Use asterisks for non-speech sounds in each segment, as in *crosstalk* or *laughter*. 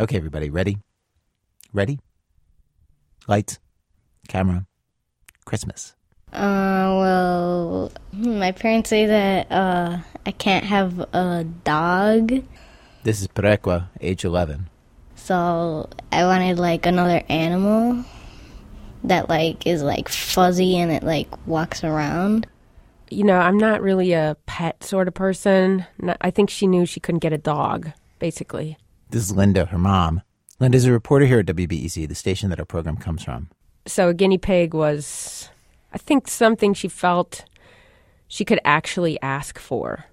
Okay, everybody, ready? Ready? Lights, camera, Christmas. Uh, well, hmm, my parents say that uh, I can't have a dog, This is Perequa, age 11. so I wanted like another animal that like is like fuzzy and it like walks around. You know, I'm not really a pet sort of person. I think she knew she couldn't get a dog, basically. This is Linda, her mom. Linda's a reporter here at WBEZ, the station that our program comes from. So a guinea pig was, I think, something she felt she could actually ask for.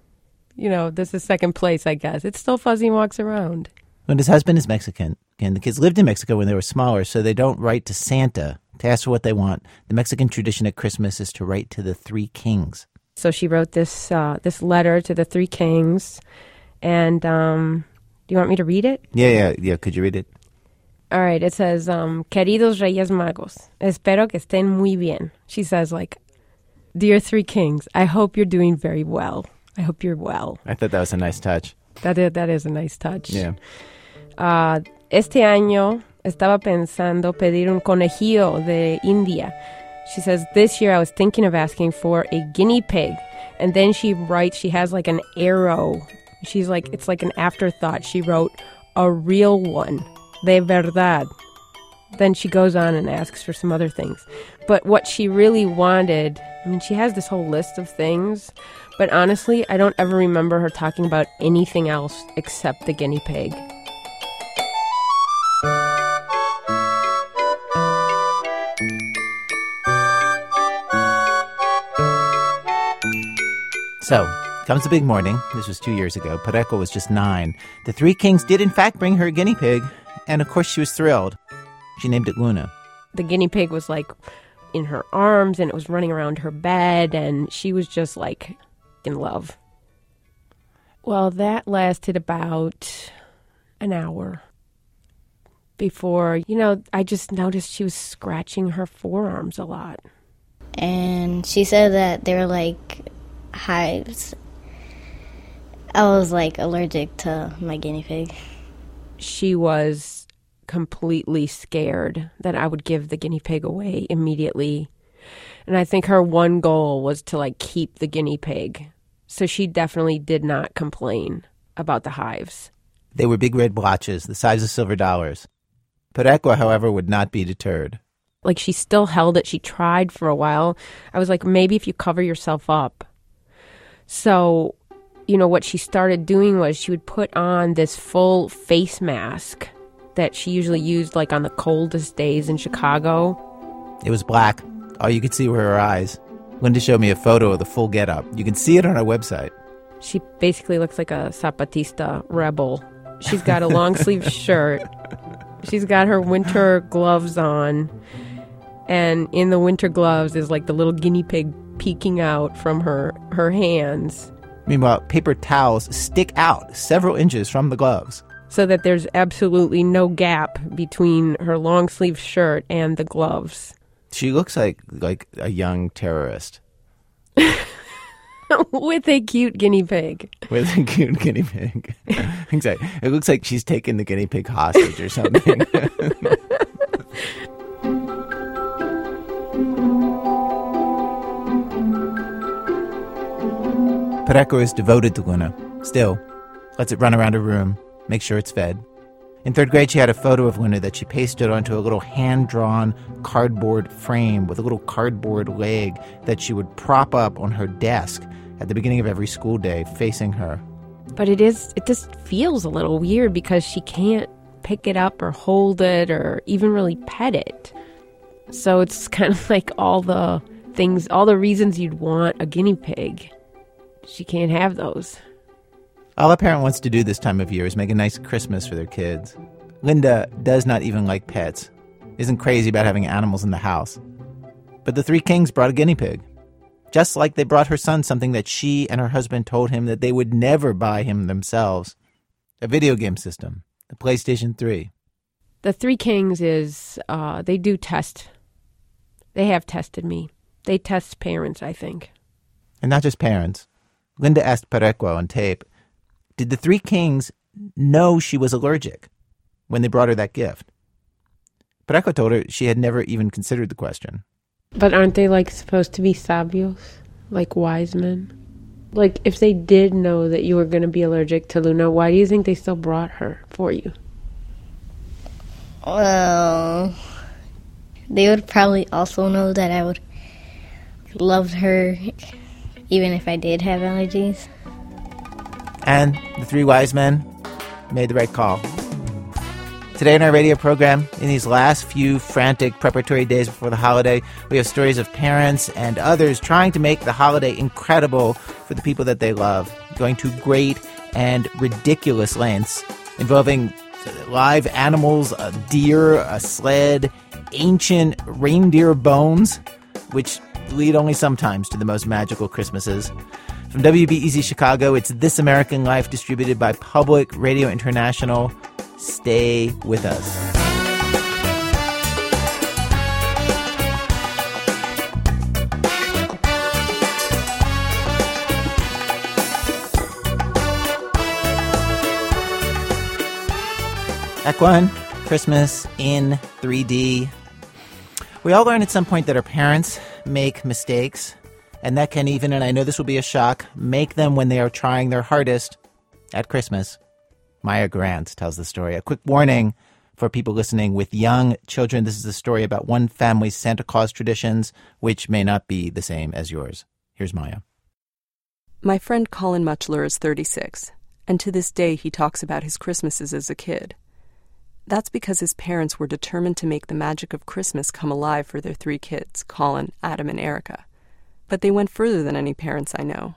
You know, this is second place, I guess. It's still fuzzy and walks around. Linda's husband is Mexican, and the kids lived in Mexico when they were smaller, so they don't write to Santa to ask for what they want. The Mexican tradition at Christmas is to write to the three kings. So she wrote this uh, this letter to the three kings, and um, do you want me to read it? Yeah, yeah, yeah. Could you read it? All right, it says, um, Queridos Reyes Magos, espero que estén muy bien. She says, like, Dear Three Kings, I hope you're doing very well. I hope you're well. I thought that was a nice touch. That is, that is a nice touch. Yeah. Ah, este año estaba pensando pedir un conejillo de India. She says, This year I was thinking of asking for a guinea pig. And then she writes, she has like an arrow. She's like, it's like an afterthought. She wrote, A real one. De verdad. Then she goes on and asks for some other things. But what she really wanted, I mean, she has this whole list of things, but honestly, I don't ever remember her talking about anything else except the guinea pig. So, comes the big morning. This was two years ago. Pareco was just nine. The three kings did, in fact, bring her a guinea pig, and of course, she was thrilled. She named it Luna. the guinea pig was like in her arms and it was running around her bed and she was just like in love. Well, that lasted about an hour before, you know, I just noticed she was scratching her forearms a lot. and she said that they were like hives. I was like allergic to my guinea pig. She was completely scared that I would give the guinea pig away immediately. And I think her one goal was to like keep the guinea pig. So she definitely did not complain about the hives. They were big red blotches, the size of silver dollars. Pareco, however, would not be deterred. Like she still held it. She tried for a while. I was like, maybe if you cover yourself up. So, you know, what she started doing was she would put on this full face mask that she usually used like on the coldest days in Chicago. It was black. All you could see were her eyes. Linda showed me a photo of the full getup. You can see it on our website. She basically looks like a Zapatista rebel. She's got a long *laughs* sleeve shirt. She's got her winter gloves on. And in the winter gloves is like the little guinea pig peeking out from her her hands Meanwhile, paper towels stick out several inches from the gloves. so that there's absolutely no gap between her long sleeve shirt and the gloves. She looks like like a young terrorist *laughs* With a cute guinea pig. with a cute guinea pig. *laughs* exactly. It looks like she's taken the guinea pig hostage or something. *laughs* Pareco is devoted to Luna. Still, lets it run around her room, make sure it's fed. In third grade, she had a photo of Luna that she pasted onto a little hand drawn cardboard frame with a little cardboard leg that she would prop up on her desk at the beginning of every school day, facing her. But it is it just feels a little weird because she can't pick it up or hold it or even really pet it. So it's *laughs* kind of like all the things all the reasons you'd want a guinea pig. She can't have those. All a parent wants to do this time of year is make a nice Christmas for their kids. Linda does not even like pets, isn't crazy about having animals in the house. But the three kings brought a guinea pig. Just like they brought her son something that she and her husband told him that they would never buy him themselves a video game system, the PlayStation 3. The Three Kings is uh, they do test. They have tested me. They test parents, I think. And not just parents. Linda asked Pareco on tape Did the three kings know she was allergic? when they brought her that gift. But told her she had never even considered the question. But aren't they like supposed to be sabios, like wise men? Like if they did know that you were going to be allergic to Luna, why do you think they still brought her for you? Well, they would probably also know that I would love her even if I did have allergies. And the three wise men made the right call. Today in our radio program, in these last few frantic preparatory days before the holiday, we have stories of parents and others trying to make the holiday incredible for the people that they love, going to great and ridiculous lengths involving live animals, a deer, a sled, ancient reindeer bones, which lead only sometimes to the most magical Christmases. From WBEZ Chicago, it's This American Life distributed by Public Radio International. Stay with us. 1 Christmas in 3D. We all learn at some point that our parents make mistakes, and that can even, and I know this will be a shock, make them when they are trying their hardest at Christmas. Maya Grant tells the story. A quick warning for people listening with young children this is a story about one family's Santa Claus traditions, which may not be the same as yours. Here's Maya. My friend Colin Muchler is 36, and to this day he talks about his Christmases as a kid. That's because his parents were determined to make the magic of Christmas come alive for their three kids, Colin, Adam, and Erica. But they went further than any parents I know.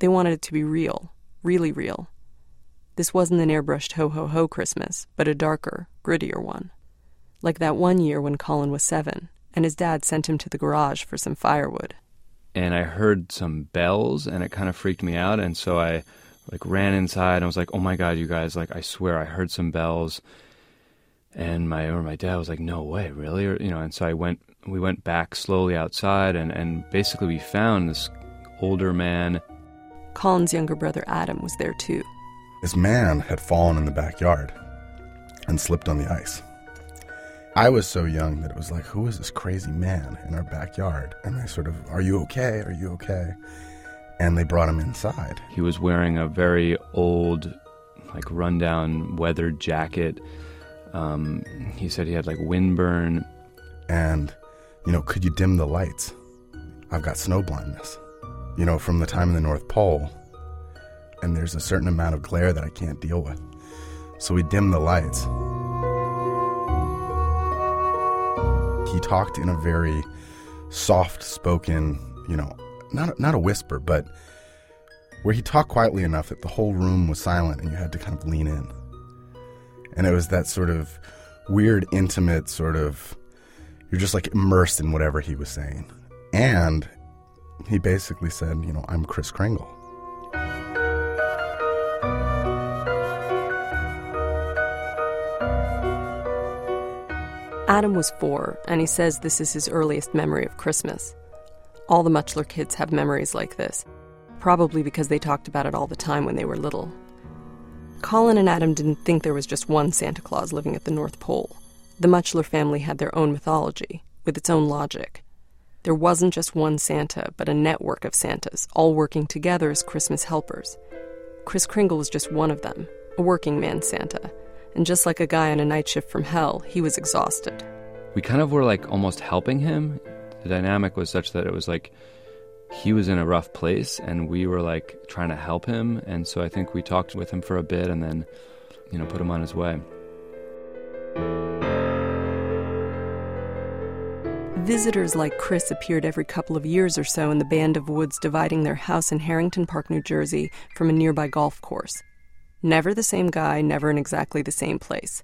They wanted it to be real, really real. This wasn't an airbrushed ho ho ho Christmas, but a darker, grittier one. Like that one year when Colin was seven, and his dad sent him to the garage for some firewood. And I heard some bells, and it kind of freaked me out. And so I like ran inside. And I was like, "Oh my god, you guys! Like, I swear, I heard some bells." And my or my dad was like, "No way, really?" Or you know. And so I went. We went back slowly outside, and and basically we found this older man. Colin's younger brother Adam was there too. This man had fallen in the backyard and slipped on the ice. I was so young that it was like, who is this crazy man in our backyard? And they sort of, are you okay? Are you okay? And they brought him inside. He was wearing a very old, like rundown weathered jacket. Um, he said he had like windburn. And, you know, could you dim the lights? I've got snow blindness. You know, from the time in the North Pole, and there's a certain amount of glare that I can't deal with. So we dim the lights. He talked in a very soft spoken, you know, not not a whisper, but where he talked quietly enough that the whole room was silent and you had to kind of lean in. And it was that sort of weird, intimate sort of you're just like immersed in whatever he was saying. And he basically said, you know, I'm Kris Kringle. Adam was four, and he says this is his earliest memory of Christmas. All the Muchler kids have memories like this, probably because they talked about it all the time when they were little. Colin and Adam didn't think there was just one Santa Claus living at the North Pole. The Muchler family had their own mythology, with its own logic. There wasn't just one Santa, but a network of Santas, all working together as Christmas helpers. Kris Kringle was just one of them, a working man Santa and just like a guy on a night shift from hell, he was exhausted. We kind of were like almost helping him. The dynamic was such that it was like he was in a rough place and we were like trying to help him. And so I think we talked with him for a bit and then, you know, put him on his way. Visitors like Chris appeared every couple of years or so in the band of woods dividing their house in Harrington Park, New Jersey from a nearby golf course. Never the same guy, never in exactly the same place.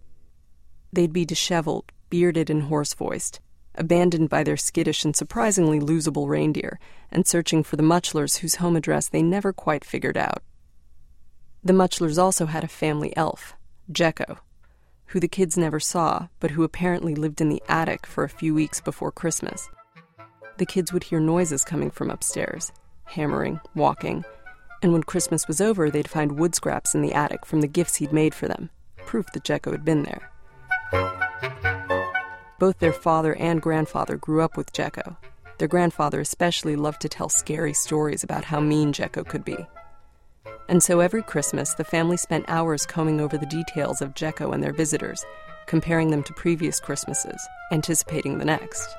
They'd be disheveled, bearded, and hoarse voiced, abandoned by their skittish and surprisingly losable reindeer, and searching for the Muchlers whose home address they never quite figured out. The Muchlers also had a family elf, Jeko, who the kids never saw, but who apparently lived in the attic for a few weeks before Christmas. The kids would hear noises coming from upstairs hammering, walking, and when Christmas was over, they'd find wood scraps in the attic from the gifts he'd made for them proof that Jeko had been there. Both their father and grandfather grew up with Jeko. Their grandfather especially loved to tell scary stories about how mean Jeko could be. And so every Christmas, the family spent hours combing over the details of Jeko and their visitors, comparing them to previous Christmases, anticipating the next.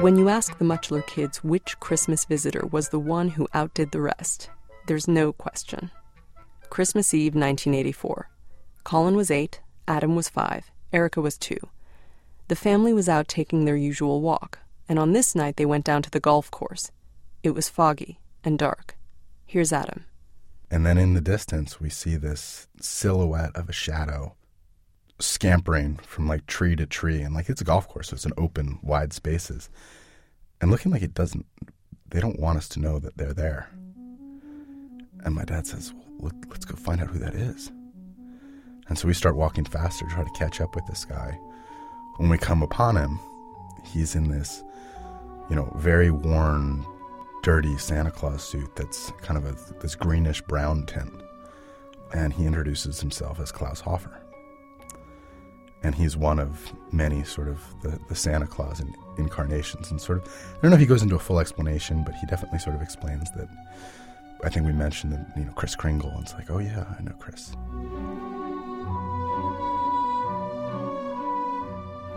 When you ask the Muchler kids which Christmas visitor was the one who outdid the rest, there's no question. Christmas Eve 1984. Colin was eight, Adam was five, Erica was two. The family was out taking their usual walk, and on this night they went down to the golf course. It was foggy and dark. Here's Adam. And then in the distance, we see this silhouette of a shadow scampering from like tree to tree. And like it's a golf course, so it's an open, wide spaces. And looking like it doesn't, they don't want us to know that they're there. And my dad says, well, let's go find out who that is. And so we start walking faster, try to catch up with this guy. When we come upon him, he's in this, you know, very worn, dirty Santa Claus suit that's kind of a, this greenish brown tint. And he introduces himself as Klaus Hofer. And he's one of many sort of the, the Santa Claus in, incarnations. And sort of, I don't know if he goes into a full explanation, but he definitely sort of explains that. I think we mentioned that, you know, Kris Kringle. And it's like, oh, yeah, I know Kris.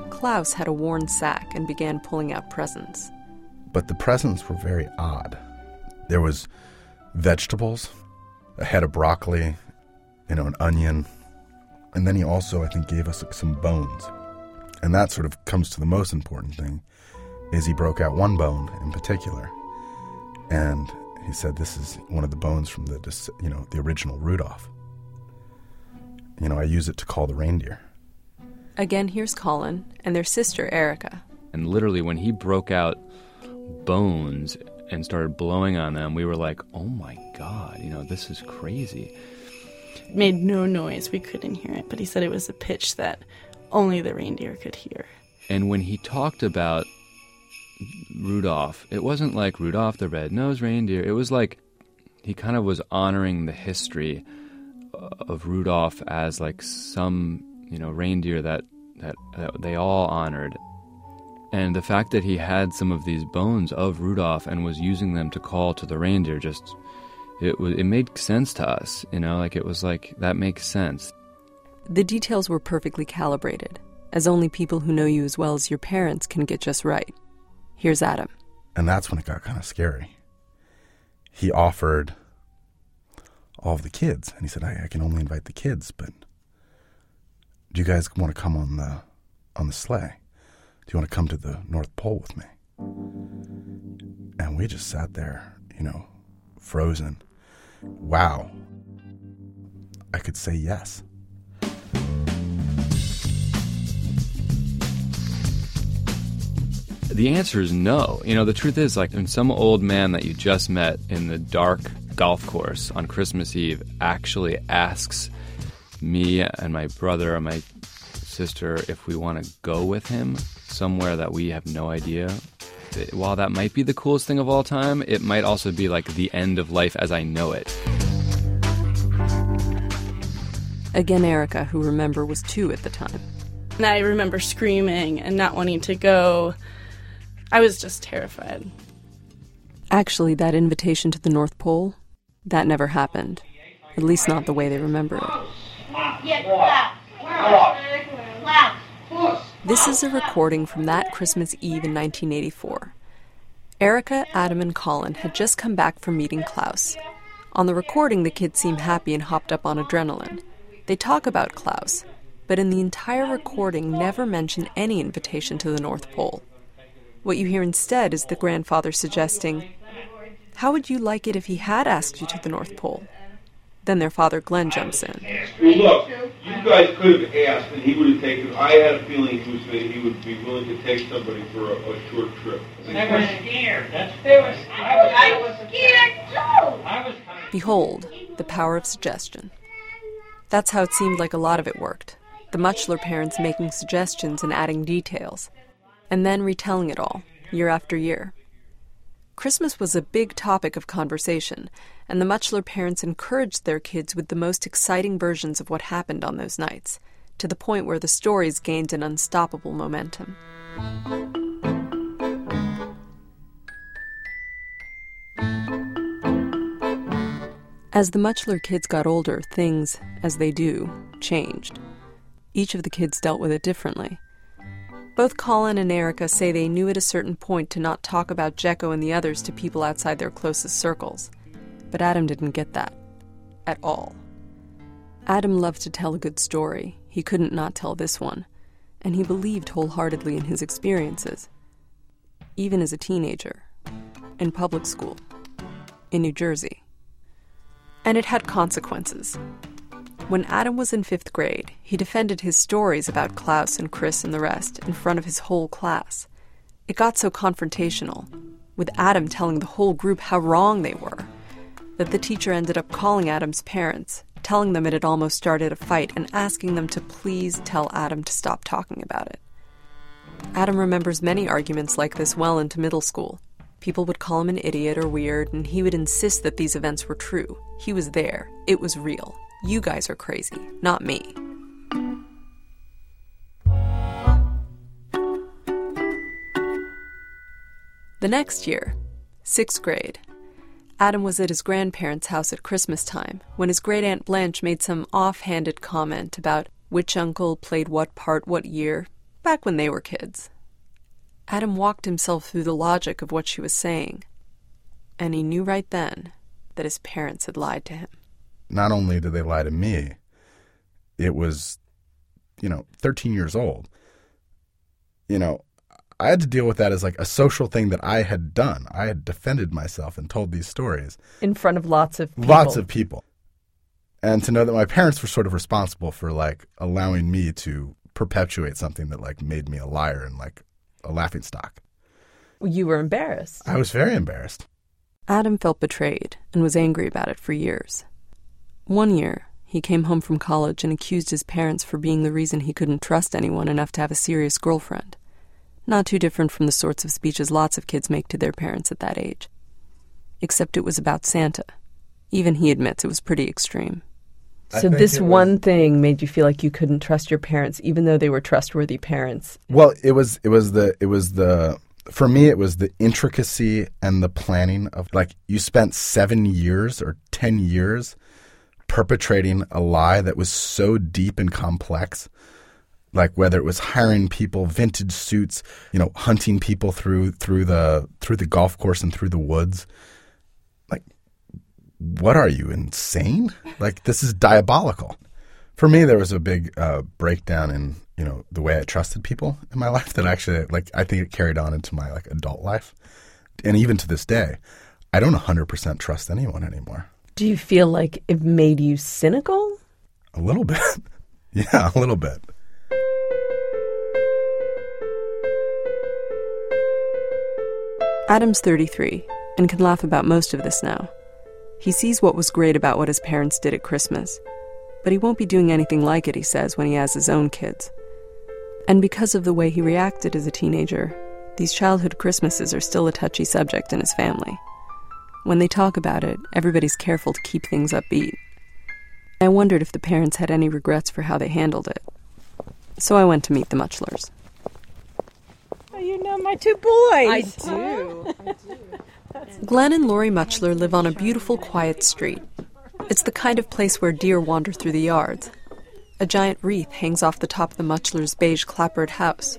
Klaus had a worn sack and began pulling out presents. But the presents were very odd. There was vegetables, a head of broccoli, you know, an onion, and then he also, I think, gave us some bones. And that sort of comes to the most important thing, is he broke out one bone in particular, and he said, "This is one of the bones from the, you know, the original Rudolph." You know, I use it to call the reindeer. Again, here's Colin and their sister Erica. And literally, when he broke out bones and started blowing on them, we were like, "Oh my god! You know, this is crazy." It made no noise; we couldn't hear it. But he said it was a pitch that only the reindeer could hear. And when he talked about Rudolph, it wasn't like Rudolph the red-nosed reindeer. It was like he kind of was honoring the history of Rudolph as like some you know reindeer that that, that they all honored and the fact that he had some of these bones of Rudolph and was using them to call to the reindeer just it was it made sense to us, you know, like it was like that makes sense. The details were perfectly calibrated, as only people who know you as well as your parents can get just right. Here's Adam. And that's when it got kind of scary. He offered all of the kids, and he said, I, I can only invite the kids, but do you guys want to come on the on the sleigh? Do you want to come to the North Pole with me? And we just sat there, you know, frozen. Wow. I could say yes. The answer is no. You know, the truth is, like, when some old man that you just met in the dark golf course on Christmas Eve actually asks me and my brother and my sister if we want to go with him somewhere that we have no idea. While that might be the coolest thing of all time, it might also be like the end of life as I know it. Again, Erica, who remember was two at the time. And I remember screaming and not wanting to go. I was just terrified. Actually, that invitation to the North Pole, that never happened. At least not the way they remember it. This is a recording from that Christmas Eve in 1984. Erica, Adam, and Colin had just come back from meeting Klaus. On the recording, the kids seem happy and hopped up on adrenaline. They talk about Klaus, but in the entire recording, never mention any invitation to the North Pole. What you hear instead is the grandfather suggesting, How would you like it if he had asked you to the North Pole? Then their father Glenn jumps in. Well, look, you guys could have asked, and he would have taken. I had a feeling he was he would be willing to take somebody for a, a short trip. They were scared. That's they were. I was, I was scared too. I was. Behold, the power of suggestion. That's how it seemed like a lot of it worked. The Muchler parents making suggestions and adding details, and then retelling it all, year after year. Christmas was a big topic of conversation, and the Muchler parents encouraged their kids with the most exciting versions of what happened on those nights, to the point where the stories gained an unstoppable momentum. As the Muchler kids got older, things, as they do, changed. Each of the kids dealt with it differently. Both Colin and Erica say they knew at a certain point to not talk about Jeko and the others to people outside their closest circles. But Adam didn't get that. At all. Adam loved to tell a good story. He couldn't not tell this one. And he believed wholeheartedly in his experiences. Even as a teenager. In public school. In New Jersey. And it had consequences. When Adam was in fifth grade, he defended his stories about Klaus and Chris and the rest in front of his whole class. It got so confrontational, with Adam telling the whole group how wrong they were, that the teacher ended up calling Adam's parents, telling them it had almost started a fight, and asking them to please tell Adam to stop talking about it. Adam remembers many arguments like this well into middle school. People would call him an idiot or weird, and he would insist that these events were true. He was there, it was real. You guys are crazy, not me. The next year, sixth grade, Adam was at his grandparents' house at Christmas time when his great aunt Blanche made some off-handed comment about which uncle played what part what year, back when they were kids. Adam walked himself through the logic of what she was saying, and he knew right then that his parents had lied to him. Not only did they lie to me, it was, you know, 13 years old. You know, I had to deal with that as like a social thing that I had done. I had defended myself and told these stories in front of lots of people. lots of people. And to know that my parents were sort of responsible for like allowing me to perpetuate something that like made me a liar and like a laughing stock. You were embarrassed. I was very embarrassed. Adam felt betrayed and was angry about it for years. One year, he came home from college and accused his parents for being the reason he couldn't trust anyone enough to have a serious girlfriend. Not too different from the sorts of speeches lots of kids make to their parents at that age. Except it was about Santa. Even he admits it was pretty extreme. So this one thing made you feel like you couldn't trust your parents, even though they were trustworthy parents. Well, it was it was the it was the for me it was the intricacy and the planning of like you spent 7 years or 10 years perpetrating a lie that was so deep and complex like whether it was hiring people vintage suits you know hunting people through through the through the golf course and through the woods. Like what are you insane? Like this is diabolical. For me there was a big uh, breakdown in you know the way i trusted people in my life that actually like i think it carried on into my like adult life. And even to this day i don't 100% trust anyone anymore Do you feel like it made you cynical? a little bit *laughs* yeah a little bit Adam's 33 and can laugh about most of this now. He sees what was great about what his parents did at Christmas, but he won't be doing anything like it, he says, when he has his own kids. And because of the way he reacted as a teenager, these childhood Christmases are still a touchy subject in his family. When they talk about it, everybody's careful to keep things upbeat. I wondered if the parents had any regrets for how they handled it. So I went to meet the Muchlers. Oh, you know my two boys. I do. Glenn and Lori Muchler live on a beautiful, quiet street. It's the kind of place where deer wander through the yards. A giant wreath hangs off the top of the Muchlers' beige clapboard house.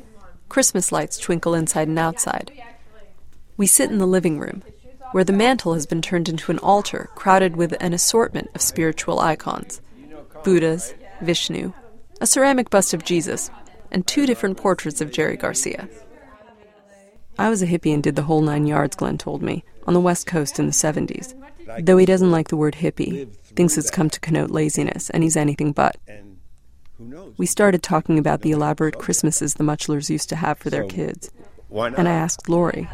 Christmas lights twinkle inside and outside. We sit in the living room, where the mantel has been turned into an altar crowded with an assortment of spiritual icons Buddhas, Vishnu, a ceramic bust of Jesus, and two different portraits of Jerry Garcia. I was a hippie and did the whole nine yards, Glenn told me, on the West Coast in the 70s. Though he doesn't like the word hippie, thinks it's come to connote laziness, and he's anything but. We started talking about the elaborate Christmases the Muchlers used to have for their kids. And I asked Lori,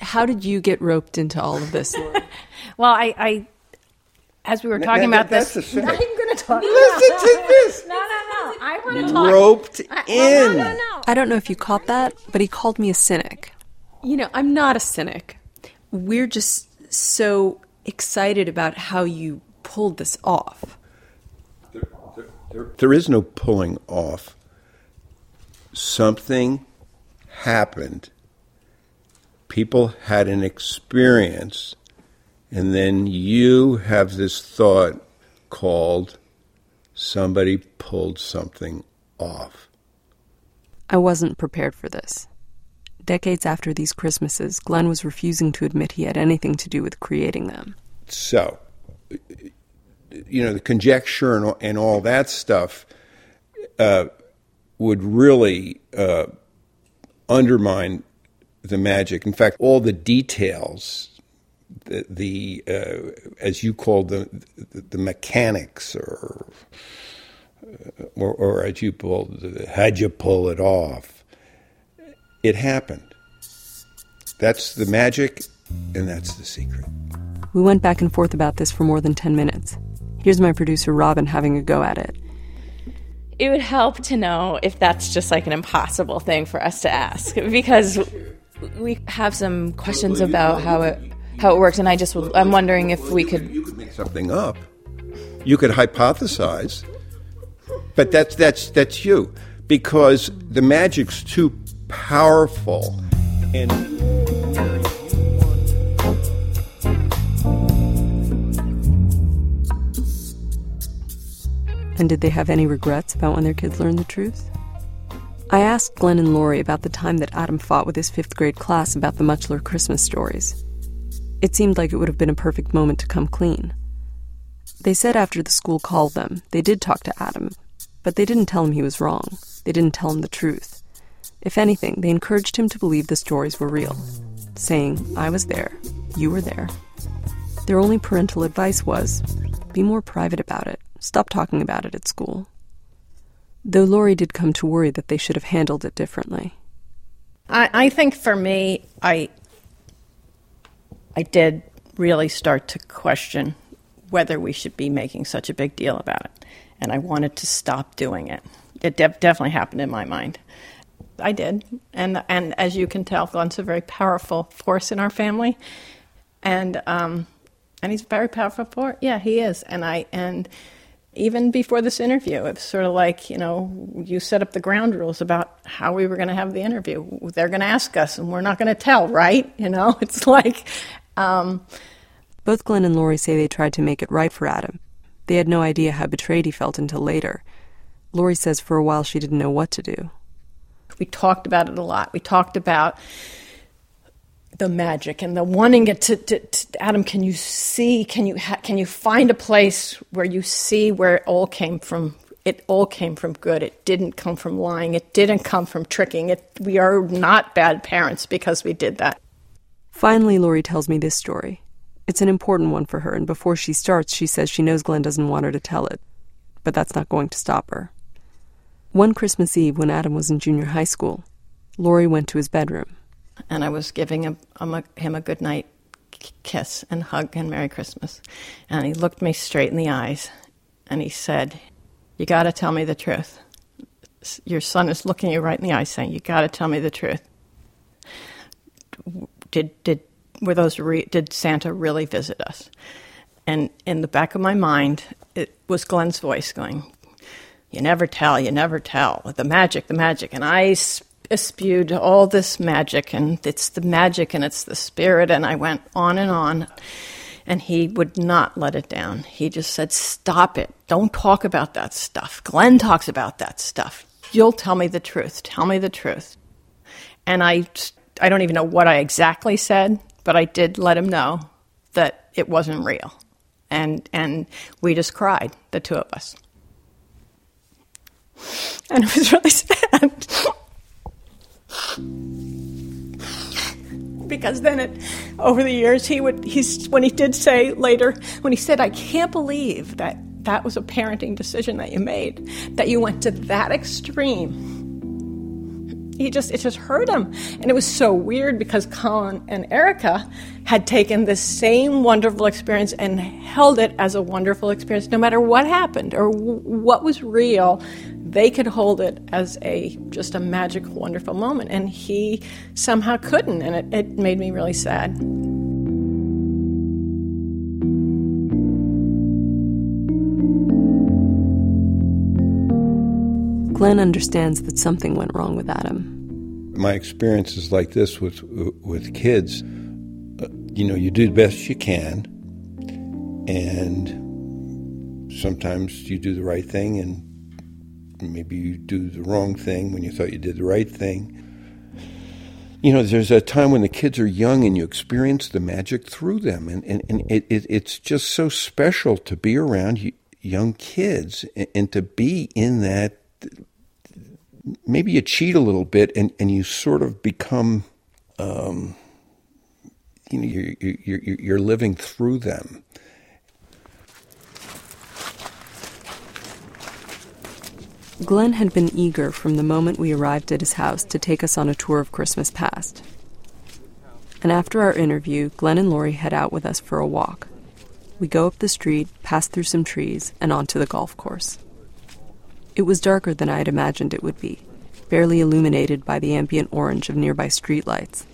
How did you get roped into all of this, *laughs* Well, I, I, as we were talking about this, That's the I'm going *laughs* to talk. Listen to this. No, no, no. I want to talk. Roped in. No, no, no. I don't know if you caught that, but he called me a cynic. You know, I'm not a cynic. we're just so excited about how you pulled this off. There, there is no pulling off. Something happened. People had an experience, and then you have this thought called somebody pulled something off. I wasn't prepared for this. Decades after these Christmases, Glenn was refusing to admit he had anything to do with creating them. So, you know, the conjecture and, and all that stuff uh, would really uh, undermine the magic. In fact, all the details, the, the uh, as you call them, the, the mechanics, or, or, or as you pulled, how'd you pull it off? It happened. That's the magic, and that's the secret. We went back and forth about this for more than 10 minutes. Here's my producer, Robin, having a go at it. It would help to know if that's just like an impossible thing for us to ask because we have some questions about how it how it works, and I just I'm wondering if we could you could make something up. You could hypothesize, but that's that's that's you because the magic's too powerful and. And did they have any regrets about when their kids learned the truth? I asked Glenn and Lori about the time that Adam fought with his fifth grade class about the Muchler Christmas stories. It seemed like it would have been a perfect moment to come clean. They said after the school called them, they did talk to Adam, but they didn't tell him he was wrong. They didn't tell him the truth. If anything, they encouraged him to believe the stories were real, saying, I was there, you were there. Their only parental advice was be more private about it, stop talking about it at school. Though Lori did come to worry that they should have handled it differently. I, I think for me, I I did really start to question whether we should be making such a big deal about it, and I wanted to stop doing it. It de- definitely happened in my mind. I did, and and as you can tell, Glenn's a very powerful force in our family, and um, and he's very powerful force. Yeah, he is, and I and even before this interview, it was sort of like, you know, you set up the ground rules about how we were going to have the interview. They're going to ask us, and we're not going to tell, right? *laughs* You know, it's like. Um, Both Glenn and Lori say they tried to make it right for Adam. They had no idea how betrayed he felt until later. Lori says for a while she didn't know what to do. we talked about it a lot. We talked about the magic and the wanting it to, to, to Adam. Can you see? Can you ha- can you find a place where you see where it all came from? It all came from good. It didn't come from lying. It didn't come from tricking. It. We are not bad parents because we did that. Finally, Lori tells me this story. It's an important one for her, and before she starts, she says she knows Glenn doesn't want her to tell it. But that's not going to stop her. One Christmas Eve, when Adam was in junior high school, Lori went to his bedroom. And I was giving him, him, a, him a good night kiss and hug and Merry Christmas. And he looked me straight in the eyes and he said, You got to tell me the truth. Your son is looking you right in the eyes saying, You got to tell me the truth. Did, did, were those re- did Santa really visit us? And in the back of my mind, it was Glenn's voice going, You never tell, you never tell. The magic, the magic. And I spewed all this magic, and it's the magic and it's the spirit. And I went on and on. And he would not let it down. He just said, Stop it. Don't talk about that stuff. Glenn talks about that stuff. You'll tell me the truth. Tell me the truth. And I, I don't even know what I exactly said, but I did let him know that it wasn't real. And, and we just cried, the two of us. And it was really *laughs* sad. Because then it, over the years he would he's when he did say later when he said i can't believe that that was a parenting decision that you made that you went to that extreme he just it just hurt him. And it was so weird because colin and erica had taken this same wonderful experience and held it as a wonderful experience. No matter what happened or w- what was real they could hold it as a just a magical wonderful moment. And he somehow couldn't. And it, it made me really sad Glenn understands that something went wrong with Adam. My experience is like this with with kids. Uh, you know, you do the best you can, and sometimes you do the right thing, and maybe you do the wrong thing when you thought you did the right thing. You know, there's a time when the kids are young and you experience the magic through them, and, and, and it, it, it's just so special to be around young kids and to be in that maybe you cheat a little bit and, and you sort of become, um, you know, you're, you're, you're living through them. Glenn had been eager from the moment we arrived at his house to take us on a tour of Christmas past. And after our interview, Glenn and Lori head out with us for a walk. We go up the street, pass through some trees, and onto the golf course. It was darker than I had imagined it would be, barely illuminated by the ambient orange of nearby streetlights.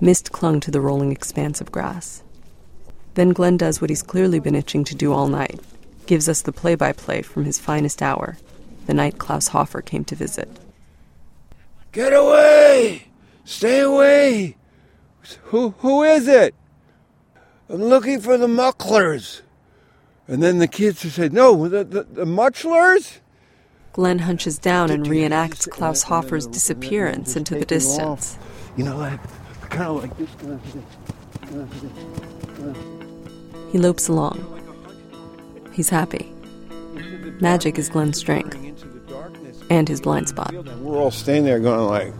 Mist clung to the rolling expanse of grass. Then Glenn does what he's clearly been itching to do all night gives us the play by play from his finest hour, the night Klaus Hofer came to visit. Get away! Stay away! Who, who is it? I'm looking for the Muchlers. And then the kids said, No, the, the, the Muchlers? Glenn hunches down and reenacts Klaus Hofer's disappearance into the distance. You know, I kind of like this. He lopes along. He's happy. Magic is Glenn's strength and his blind spot. We're all standing there going like,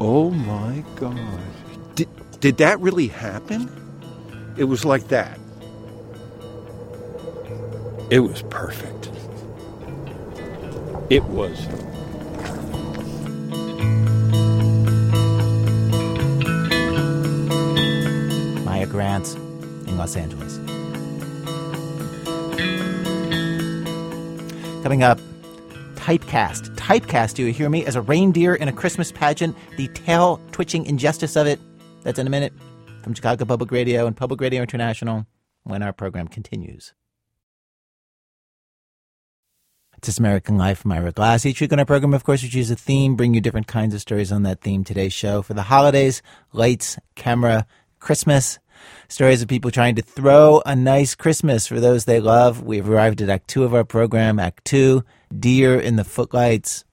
"Oh my god. Did did that really happen?" It was like that. It was perfect. It was. Maya Grant in Los Angeles. Coming up, typecast. Typecast, do you hear me? As a reindeer in a Christmas pageant, the tail twitching injustice of it. That's in a minute from Chicago Public Radio and Public Radio International when our program continues. It's American Life. I'm Ira Glass. Each week on our program, of course, we choose a theme, bring you different kinds of stories on that theme. Today's show for the holidays, lights, camera, Christmas. Stories of people trying to throw a nice Christmas for those they love. We've arrived at Act Two of our program. Act Two, Deer in the Footlights.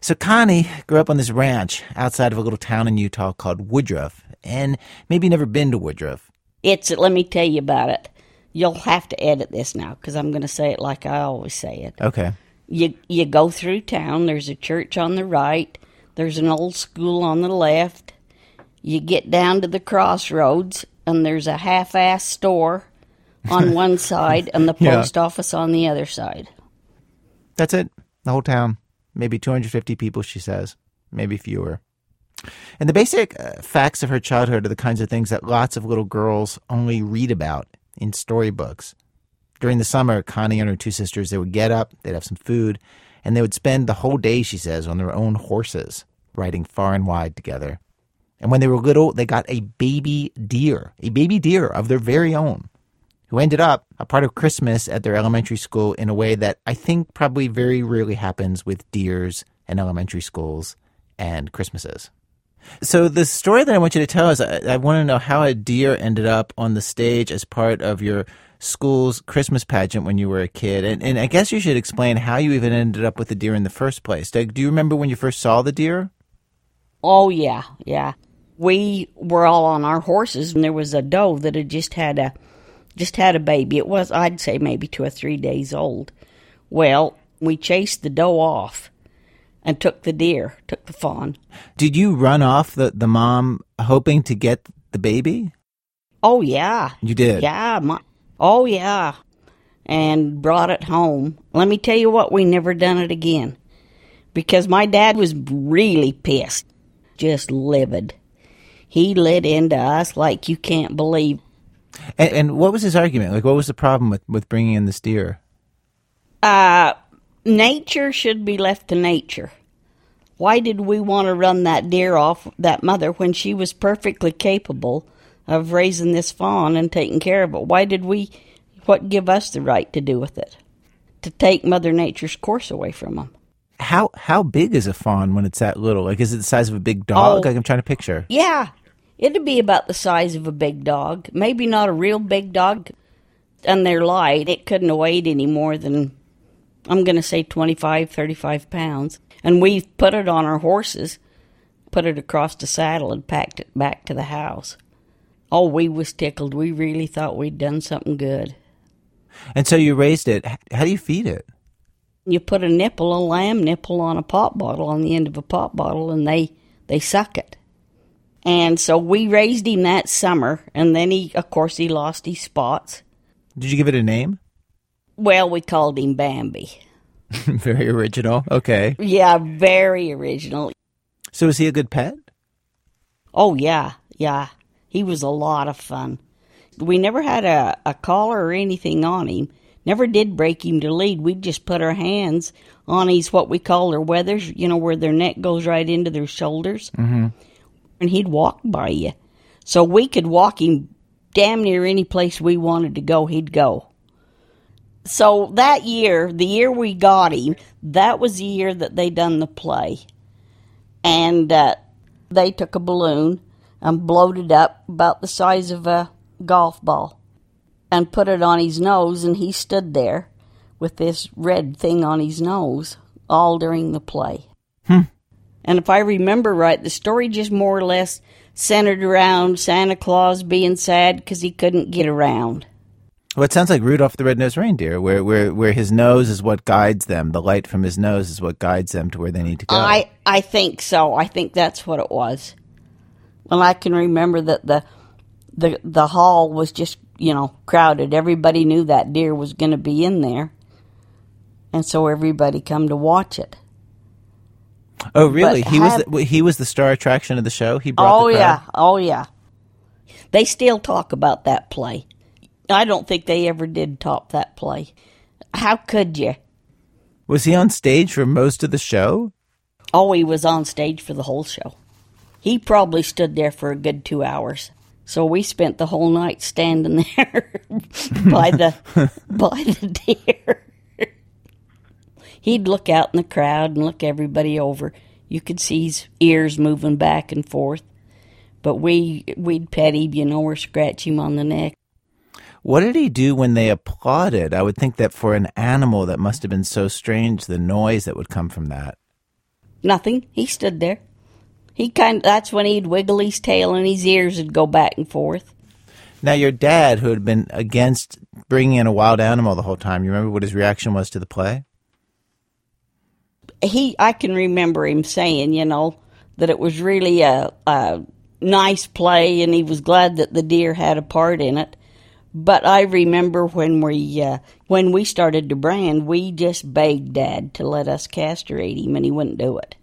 So Connie grew up on this ranch outside of a little town in Utah called Woodruff, and maybe never been to Woodruff. It's, let me tell you about it. You'll have to edit this now because I'm going to say it like I always say it. Okay. You you go through town. There's a church on the right. There's an old school on the left. You get down to the crossroads, and there's a half-ass store on *laughs* one side and the Yeah. post office on the other side. That's it. The whole town. Maybe 250 people, she says. Maybe fewer. And the basic uh, facts of her childhood are the kinds of things that lots of little girls only read about in storybooks. During the summer, Connie and her two sisters, they would get up, they'd have some food, and they would spend the whole day, she says, on their own horses, riding far and wide together. And when they were little, they got a baby deer, a baby deer of their very own, who ended up a part of Christmas at their elementary school in a way that I think probably very rarely happens with deers and elementary schools and Christmases. So the story that I want you to tell is uh, I, I want to know how a deer ended up on the stage as part of your school's Christmas pageant when you were a kid, and, and I guess you should explain how you even ended up with the deer in the first place. Do you remember when you first saw the deer? Oh yeah, yeah. We were all on our horses, and there was a doe that had just had a just had a baby. It was I'd say maybe two or three days old. Well, we chased the doe off and took the deer, took the fawn. Did you run off the, the mom hoping to get the baby? Oh yeah, You did. yeah. My, oh yeah, and brought it home. Let me tell you what, we never done it again because my dad was really pissed, just livid. He lit into us like you can't believe. And, and what was his argument? Like, what was the problem with, with bringing in this deer? Uh, nature should be left to nature. Why did we want to run that deer off that mother when she was perfectly capable of raising this fawn and taking care of it? Why did we, what give us the right to do with it? To take Mother Nature's course away from them? How how big is a fawn when it's that little? Like, is it the size of a big dog? Oh. Like, I'm trying to picture. Yeah, it'd be about the size of a big dog. Maybe not a real big dog. And they're light. It couldn't have weighed any more than, I'm going to say 25, 35 pounds. And we put it on our horses, put it across the saddle, and packed it back to the house. Oh, we was tickled. We really thought we'd done something good. And so you raised it. How do you feed it? You put a nipple, a lamb nipple, on a pop bottle, on the end of a pop bottle, and they they suck it. And so we raised him that summer, and then he, of course, he lost his spots. Did you give it a name? Well, we called him Bambi. *laughs* Very original. Okay. Yeah, very original. So is he a good pet? Oh yeah, yeah. He was a lot of fun. We never had a, a collar or anything on him. Never did break him to lead. We'd just put our hands on his what we call their weathers, you know, where their neck goes right into their shoulders. Mm-hmm. And he'd walk by you. So we could walk him damn near any place we wanted to go, he'd go. So that year, the year we got him, that was the year that they done the play. And uh, they took a balloon and blowed it up about the size of a golf ball and put it on his nose, and he stood there with this red thing on his nose all during the play. Hmm. And if I remember right, the story just more or less centered around Santa Claus being sad because he couldn't get around. Well, it sounds like Rudolph the Red-Nosed Reindeer, where, where where his nose is what guides them. The light from his nose is what guides them to where they need to go. I I think so. I think that's what it was. Well, I can remember that the the the hall was just you know crowded. Everybody knew that deer was going to be in there, and so everybody come to watch it. oh, really? but He was the, he was the star attraction of the show. He brought Oh yeah, oh yeah. They still talk about that play. I don't think they ever did top that play. How could you? Was he on stage for most of the show? Oh, he was on stage for the whole show. He probably stood there for a good two hours. So we spent the whole night standing *laughs* there by the *laughs* by the deer. He'd look out in the crowd and look everybody over. You could see his ears moving back and forth. But we we'd pet him, you know, or scratch him on the neck. What did he do when they applauded? I would think that for an animal, that must have been so strange. The noise that would come from that. Nothing. He stood there. He kind of, that's when he'd wiggle his tail and his ears would go back and forth. Now, your dad, who had been against bringing in a wild animal the whole time, you remember what his reaction was to the play? He I can remember him saying, you know, that it was really a, a nice play and he was glad that the deer had a part in it. But I remember when we uh, when we started to brand, we just begged Dad to let us castrate him, and he wouldn't do it.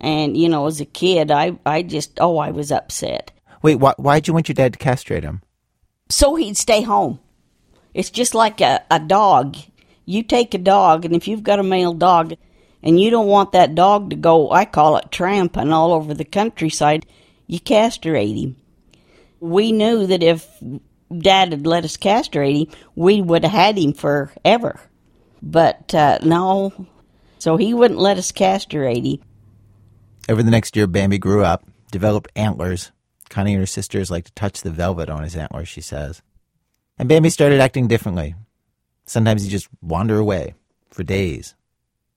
And you know, as a kid, I I just oh I was upset. Wait, why, why'd you want your dad to castrate him? So he'd stay home. It's just like a, a dog. You take a dog, and if you've got a male dog, and you don't want that dog to go, I call it tramping all over the countryside, you castrate him. We knew that if Dad had let us castrate him, we would have had him forever. But uh, no, so he wouldn't let us castrate him. Over the next year, Bambi grew up, developed antlers. Connie and her sisters like to touch the velvet on his antlers, she says. And Bambi started acting differently. Sometimes he'd just wander away for days.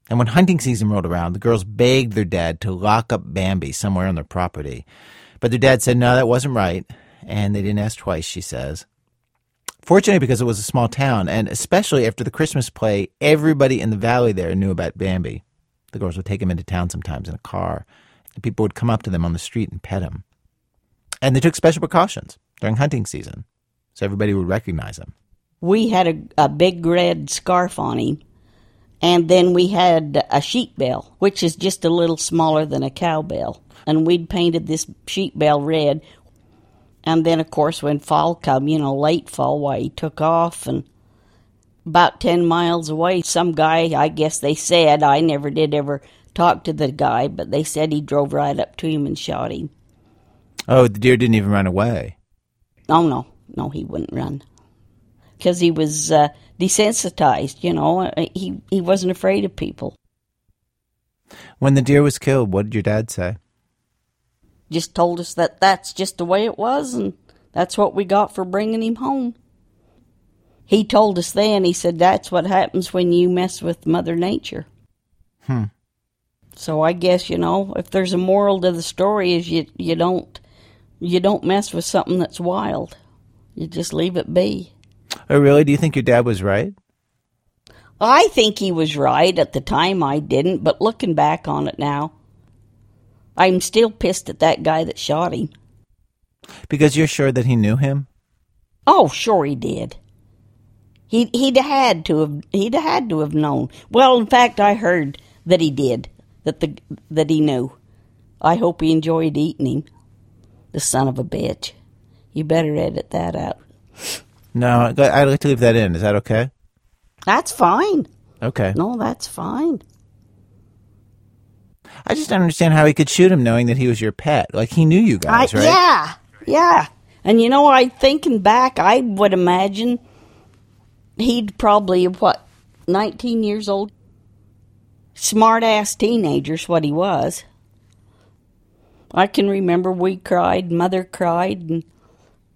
And when hunting season rolled around, the girls begged their dad to lock up Bambi somewhere on their property. But their dad said, no, that wasn't right. And they didn't ask twice, she says. Fortunately, because it was a small town, and especially after the Christmas play, everybody in the valley there knew about Bambi. The girls would take him into town sometimes in a car, and people would come up to them on the street and pet him. And they took special precautions during hunting season, so everybody would recognize him. we had a, a big red scarf on him, and then we had a sheep bell, which is just a little smaller than a cowbell, and we'd painted this sheep bell red. And then, of course, when fall come, you know, late fall, why he took off, and about ten miles away, some guy, I guess they said, I never did ever talk to the guy, but they said he drove right up to him and shot him. Oh, the deer didn't even run away. Oh no, no, he wouldn't run because he was uh, desensitized. You know, Uh, he he wasn't afraid of people. When the deer was killed, what did your dad say? Just told us that that's just the way it was, and that's what we got for bringing him home. He told us then, he said, that's what happens when you mess with Mother Nature. Hmm. So I guess, you know, if there's a moral to the story is you you don't you don't mess with something that's wild. You just leave it be. Oh, really? Do you think your dad was right? I think he was right. At the time, I didn't, but looking back on it now, I'm still pissed at that guy that shot him. Because you're sure that he knew him? Oh, sure he did. He he'd had to have he'd had to have known. Well, in fact, I heard that he did. That the that he knew. I hope he enjoyed eating him. The son of a bitch. You better edit that out. No, I'd like to leave that in. Is that okay? That's fine. Okay. No, that's fine. I just don't understand how he could shoot him knowing that he was your pet. Like he knew you guys, I, right? Yeah, yeah. And you know, I thinking back, I would imagine he'd probably what, nineteen years old. Smart ass teenager's what he was. I can remember we cried, mother cried, and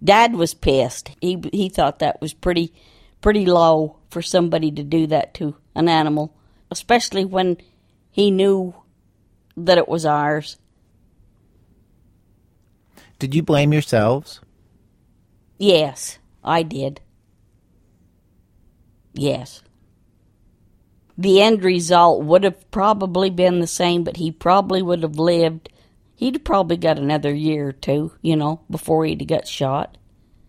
dad was pissed. He he thought that was pretty pretty low for somebody to do that to an animal, especially when he knew that it was ours. Did you blame yourselves? Yes, I did. Yes. The end result would have probably been the same, but he probably would have lived. He'd probably got another year or two, you know, before he'd got shot.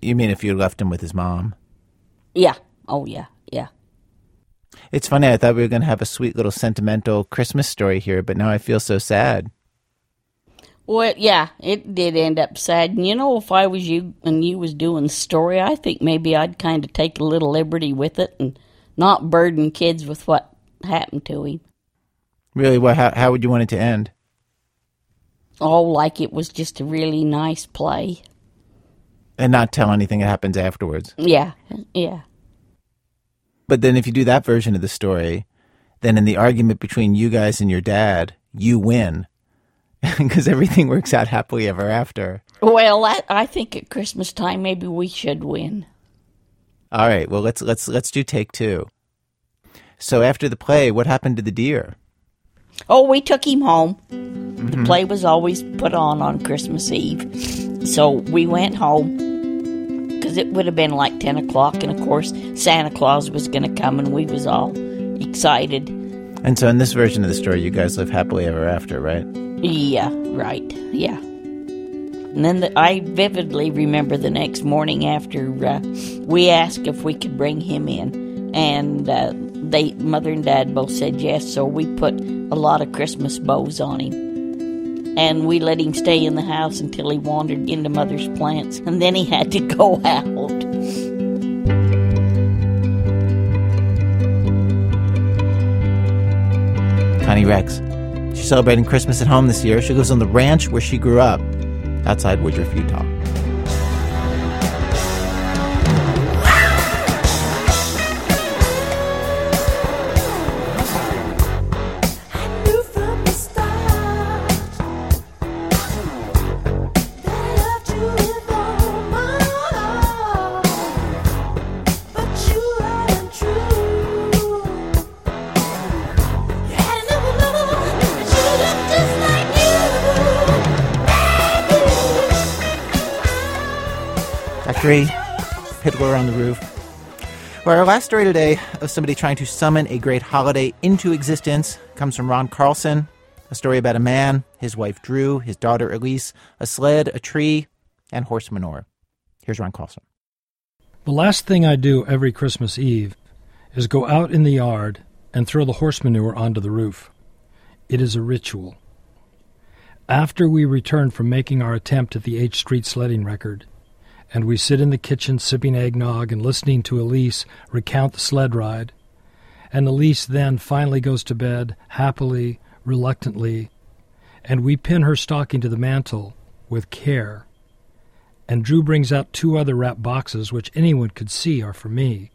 You mean if you left him with his mom? Yeah. Oh, yeah. It's funny. I thought we were going to have a sweet little sentimental Christmas story here, but now I feel so sad. Well, yeah, it did end up sad. And you know, if I was you and you was doing the story, I think maybe I'd kind of take a little liberty with it and not burden kids with what happened to him. Really? What? How, how would you want it to end? Oh, like it was just a really nice play. And not tell anything that happens afterwards. Yeah, yeah. But then if you do that version of the story, then in the argument between you guys and your dad, you win. *laughs* Because everything works out happily ever after. Well, I, I think at Christmas time maybe we should win. All right. Well, let's let's let's do take two. So after the play, what happened to the deer? Oh, we took him home. The mm-hmm. play was always put on on Christmas Eve, so we went home because it would have been like ten o'clock, and of course Santa Claus was going to come, and we was all excited. And so in this version of the story, you guys live happily ever after, right? Yeah, right. Yeah. And then the, I vividly remember the next morning after uh, we asked if we could bring him in, and uh, they, mother and dad, both said yes. So we put a lot of Christmas bows on him, and we let him stay in the house until he wandered into mother's plants, and then he had to go *laughs* out. Connie Rex. She's celebrating Christmas at home this year. She lives on the ranch where she grew up, outside Woodruff, Utah. On the Roof. Well, our last story today of somebody trying to summon a great holiday into existence comes from Ron Carlson. A story about a man, his wife Drew, his daughter Elise, a sled, a tree, and horse manure. Here's Ron Carlson. The last thing I do every Christmas Eve is go out in the yard and throw the horse manure onto the roof. It is a ritual. After we return from making our attempt at the H Street sledding record, and we sit in the kitchen sipping eggnog and listening to Elise recount the sled ride, and Elise then finally goes to bed happily, reluctantly, and we pin her stocking to the mantel with care. And Drew brings out two other wrapped boxes which anyone could see are for me.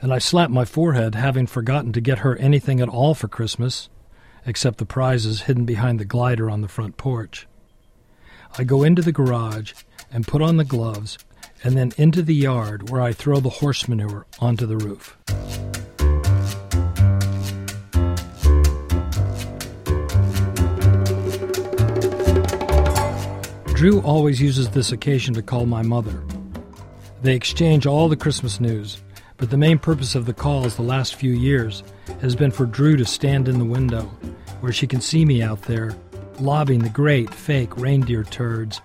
And I slap my forehead, having forgotten to get her anything at all for Christmas, except the prizes hidden behind the glider on the front porch. I go into the garage and put on the gloves, and then into the yard where I throw the horse manure onto the roof. Drew always uses this occasion to call my mother. They exchange all the Christmas news, but the main purpose of the calls the last few years has been for Drew to stand in the window, where she can see me out there, lobbing the great fake reindeer turds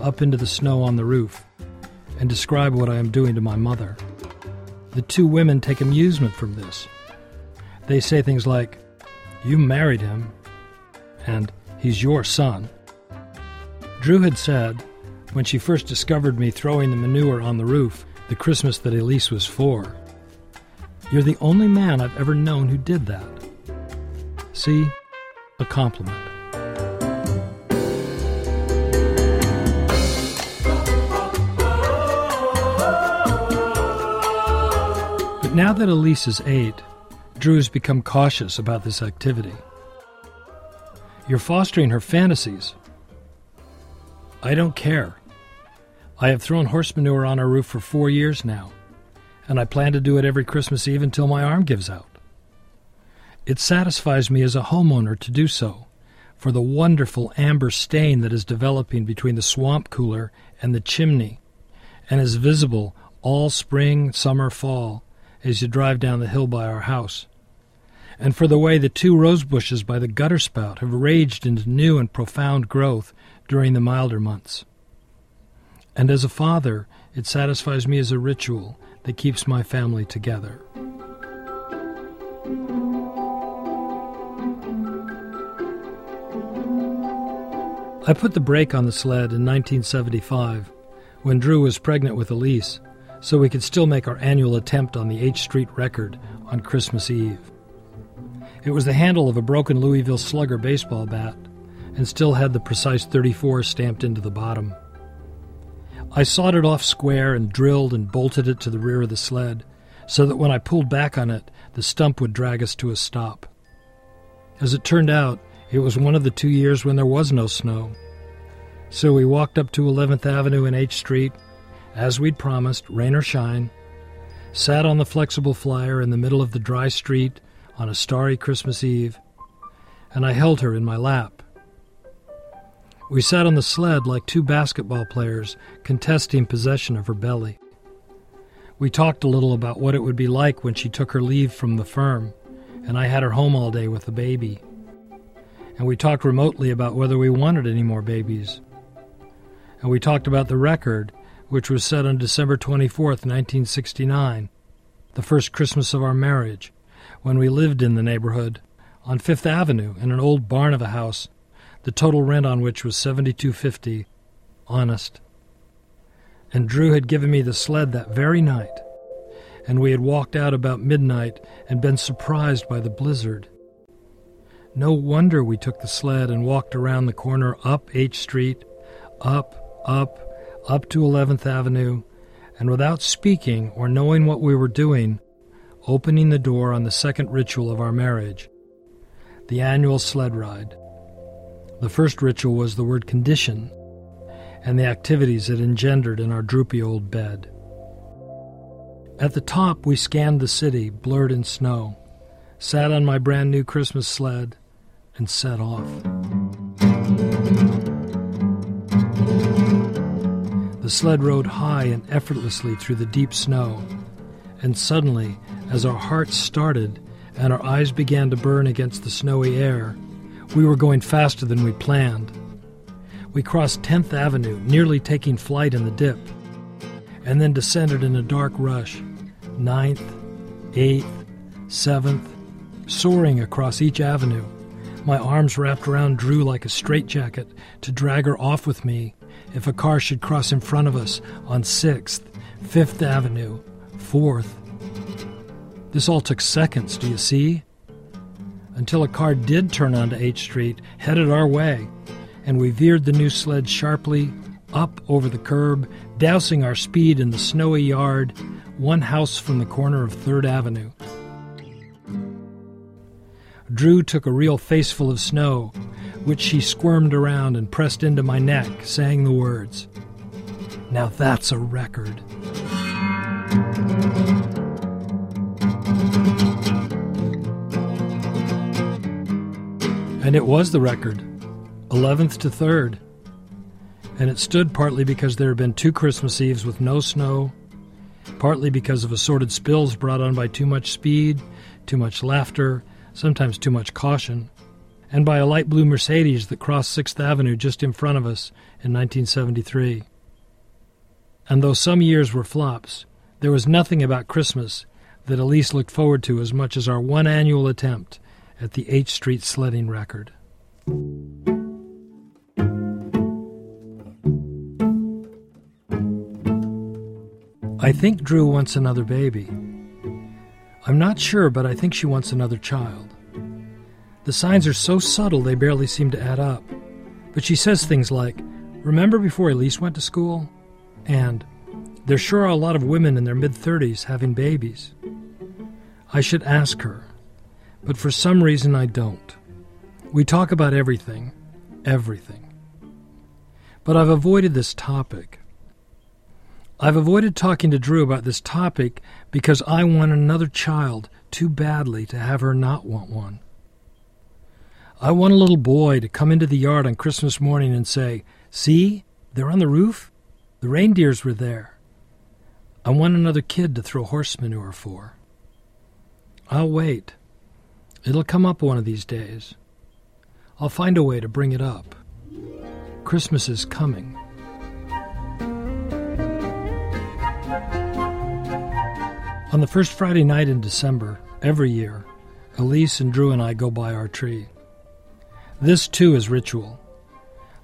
up into the snow on the roof, and describe what I am doing to my mother. The two women take amusement from this. They say things like, You married him, and He's your son. Drew had said, when she first discovered me throwing the manure on the roof the Christmas that Elise was for, You're the only man I've ever known who did that. See? A compliment. Now that Elise is eight, Drew has become cautious about this activity. You're fostering her fantasies. I don't care. I have thrown horse manure on our roof for four years now, and I plan to do it every Christmas Eve until my arm gives out. It satisfies me as a homeowner to do so, for the wonderful amber stain that is developing between the swamp cooler and the chimney, and is visible all spring, summer, fall as you drive down the hill by our house, and for the way the two rose bushes by the gutter spout have raged into new and profound growth during the milder months. And as a father, it satisfies me as a ritual that keeps my family together. I put the brake on the sled in 1975 when Drew was pregnant with Elise so we could still make our annual attempt on the H Street record on Christmas Eve. It was the handle of a broken Louisville Slugger baseball bat and still had the precise 34 stamped into the bottom. I sawed it off square and drilled and bolted it to the rear of the sled so that when I pulled back on it, the stump would drag us to a stop. As it turned out, it was one of the two years when there was no snow. So we walked up to 11th Avenue and H Street, as we'd promised, rain or shine, sat on the flexible flyer in the middle of the dry street on a starry Christmas Eve, and I held her in my lap. We sat on the sled like two basketball players contesting possession of her belly. We talked a little about what it would be like when she took her leave from the firm, and I had her home all day with the baby. And we talked remotely about whether we wanted any more babies. And we talked about the record, which was set on December 24th, 1969, the first Christmas of our marriage, when we lived in the neighborhood, on Fifth Avenue, in an old barn of a house, the total rent on which was 72.50, honest. And Drew had given me the sled that very night, and we had walked out about midnight and been surprised by the blizzard. No wonder we took the sled and walked around the corner up H Street, up, up, up to 11th Avenue, and without speaking or knowing what we were doing, opening the door on the second ritual of our marriage, the annual sled ride. The first ritual was the word condition and the activities it engendered in our droopy old bed. At the top, we scanned the city, blurred in snow, sat on my brand new Christmas sled, and set off. The sled rode high and effortlessly through the deep snow, and suddenly, as our hearts started and our eyes began to burn against the snowy air, we were going faster than we planned. We crossed 10th Avenue, nearly taking flight in the dip, and then descended in a dark rush, 9th, 8th, 7th, soaring across each avenue, my arms wrapped around Drew like a straitjacket to drag her off with me if a car should cross in front of us on 6th, 5th Avenue, 4th. This all took seconds, do you see? Until a car did turn onto H Street, headed our way, and we veered the new sled sharply up over the curb, dousing our speed in the snowy yard, one house from the corner of 3rd Avenue. Drew took a real faceful of snow, which she squirmed around and pressed into my neck, saying the words. Now that's a record. And it was the record, 11th to 3rd. And it stood partly because there had been two Christmas Eves with no snow, partly because of assorted spills brought on by too much speed, too much laughter, sometimes too much caution, and by a light blue Mercedes that crossed 6th Avenue just in front of us in 1973. And though some years were flops, there was nothing about Christmas that Elise looked forward to as much as our one annual attempt at the H Street sledding record. I think Drew wants another baby. I'm not sure, but I think she wants another child. The signs are so subtle they barely seem to add up. But she says things like, Remember before Elise went to school? And, There sure are a lot of women in their mid 30s having babies. I should ask her, but for some reason I don't. We talk about everything, everything. But I've avoided this topic. I've avoided talking to Drew about this topic because I want another child too badly to have her not want one. I want a little boy to come into the yard on Christmas morning and say, See, they're on the roof? The reindeers were there. I want another kid to throw horse manure for. I'll wait. It'll come up one of these days. I'll find a way to bring it up. Christmas is coming. On the first Friday night in December, every year, Elise and Drew and I go by our tree. This, too, is ritual.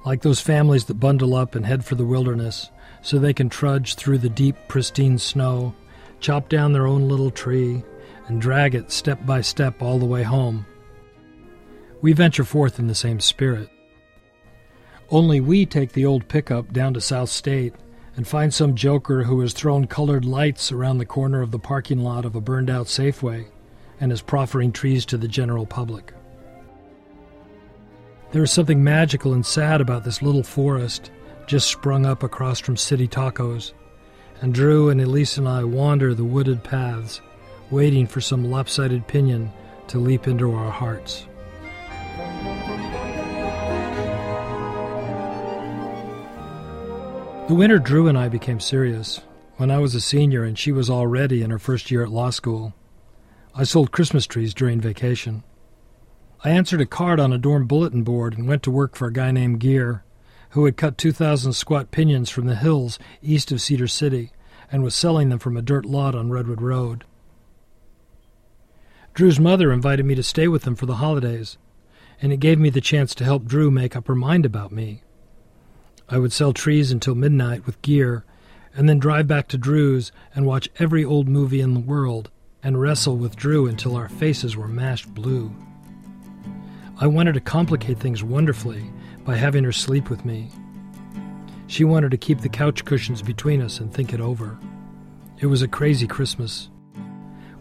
Like those families that bundle up and head for the wilderness so they can trudge through the deep, pristine snow, chop down their own little tree, and drag it step by step all the way home. We venture forth in the same spirit. Only we take the old pickup down to South State and find some joker who has thrown colored lights around the corner of the parking lot of a burned out Safeway and is proffering trees to the general public. There is something magical and sad about this little forest just sprung up across from City Tacos, and Drew and Elise and I wander the wooded paths, waiting for some lopsided pinion to leap into our hearts. The winter Drew and I became serious when I was a senior and she was already in her first year at law school. I sold Christmas trees during vacation. I answered a card on a dorm bulletin board and went to work for a guy named Gear, who had cut 2,000 squat pinions from the hills east of Cedar City and was selling them from a dirt lot on Redwood Road. Drew's mother invited me to stay with them for the holidays, and it gave me the chance to help Drew make up her mind about me. I would sell trees until midnight with gear, and then drive back to Drew's and watch every old movie in the world and wrestle with Drew until our faces were mashed blue. I wanted to complicate things wonderfully by having her sleep with me. She wanted to keep the couch cushions between us and think it over. It was a crazy Christmas.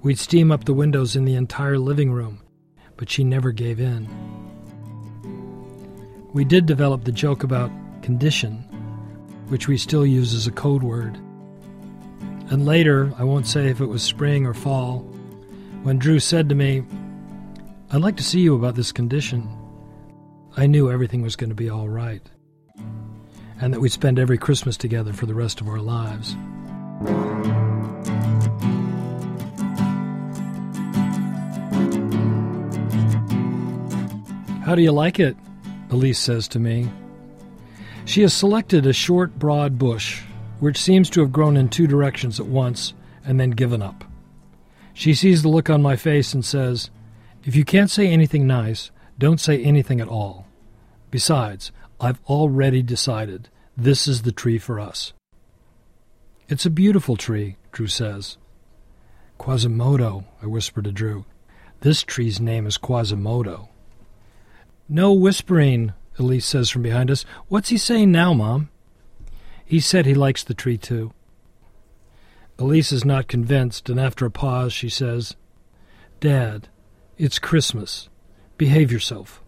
We'd steam up the windows in the entire living room, but she never gave in. We did develop the joke about condition, which we still use as a code word. And later, I won't say if it was spring or fall, when Drew said to me, I'd like to see you about this condition, I knew everything was going to be all right, and that we'd spend every Christmas together for the rest of our lives. How do you like it? Elise says to me. She has selected a short, broad bush, which seems to have grown in two directions at once and then given up. She sees the look on my face and says, If you can't say anything nice, don't say anything at all. Besides, I've already decided this is the tree for us. It's a beautiful tree, Drew says. Quasimodo, I whisper to Drew. This tree's name is Quasimodo. No whispering, Elise says from behind us. What's he saying now, Mom? He said he likes the tree too. Elise is not convinced, and after a pause she says, Dad, it's Christmas. Behave yourself.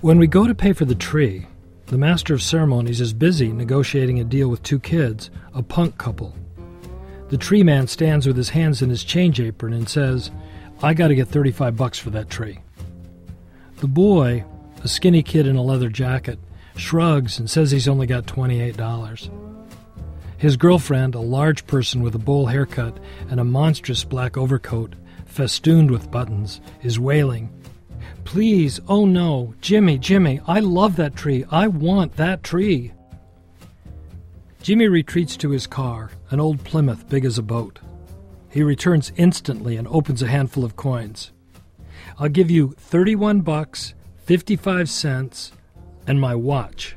When we go to pay for the tree, the master of ceremonies is busy negotiating a deal with two kids, a punk couple. The tree man stands with his hands in his change apron and says, I gotta get 35 bucks for that tree. The boy, a skinny kid in a leather jacket, shrugs and says he's only got $28. His girlfriend, a large person with a bowl haircut and a monstrous black overcoat festooned with buttons, is wailing, Please, oh no, Jimmy, Jimmy, I love that tree. I want that tree. Jimmy retreats to his car, an old Plymouth big as a boat. He returns instantly and opens a handful of coins. I'll give you 31 bucks, 55 cents, and my watch.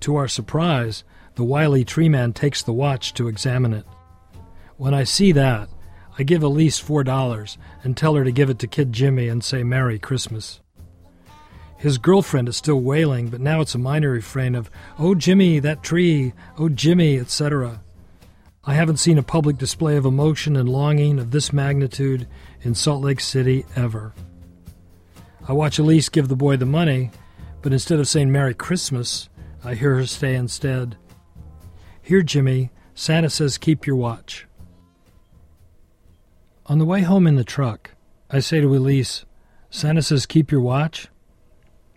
To our surprise, the wily tree man takes the watch to examine it. When I see that, I give Elise four dollars and tell her to give it to Kid Jimmy and say Merry Christmas. His girlfriend is still wailing, but now it's a minor refrain of, Oh Jimmy, that tree, oh Jimmy, etc. I haven't seen a public display of emotion and longing of this magnitude in Salt Lake City ever. I watch Elise give the boy the money, but instead of saying Merry Christmas, I hear her say instead, Here, Jimmy, Santa says keep your watch. On the way home in the truck, I say to Elise, Santa says keep your watch?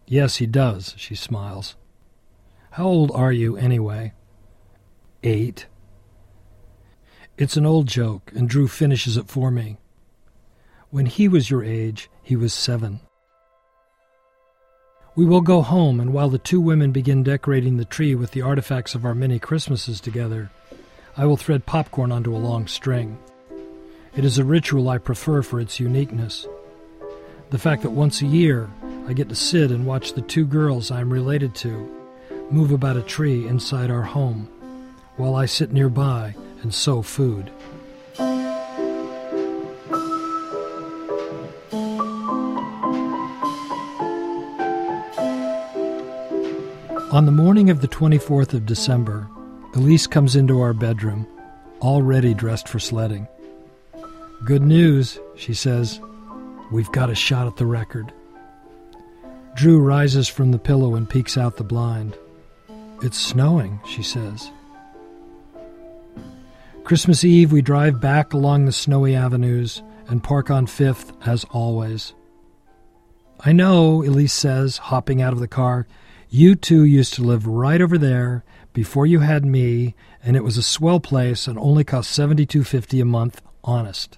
Yes, he does, she smiles. How old are you, anyway? Eight. It's an old joke, and Drew finishes it for me. When he was your age, he was seven. We will go home, and while the two women begin decorating the tree with the artifacts of our many Christmases together, I will thread popcorn onto a long string. It is a ritual I prefer for its uniqueness. The fact that once a year I get to sit and watch the two girls I am related to move about a tree inside our home, while I sit nearby and sew food. On the morning of the 24th of December, Elise comes into our bedroom, already dressed for sledding. Good news, she says. We've got a shot at the record. Drew rises from the pillow and peeks out the blind. It's snowing, she says. Christmas Eve, we drive back along the snowy avenues and park on Fifth as always. I know, Elise says, hopping out of the car. You two used to live right over there before you had me, and it was a swell place and only cost seventy-two fifty a month, honest.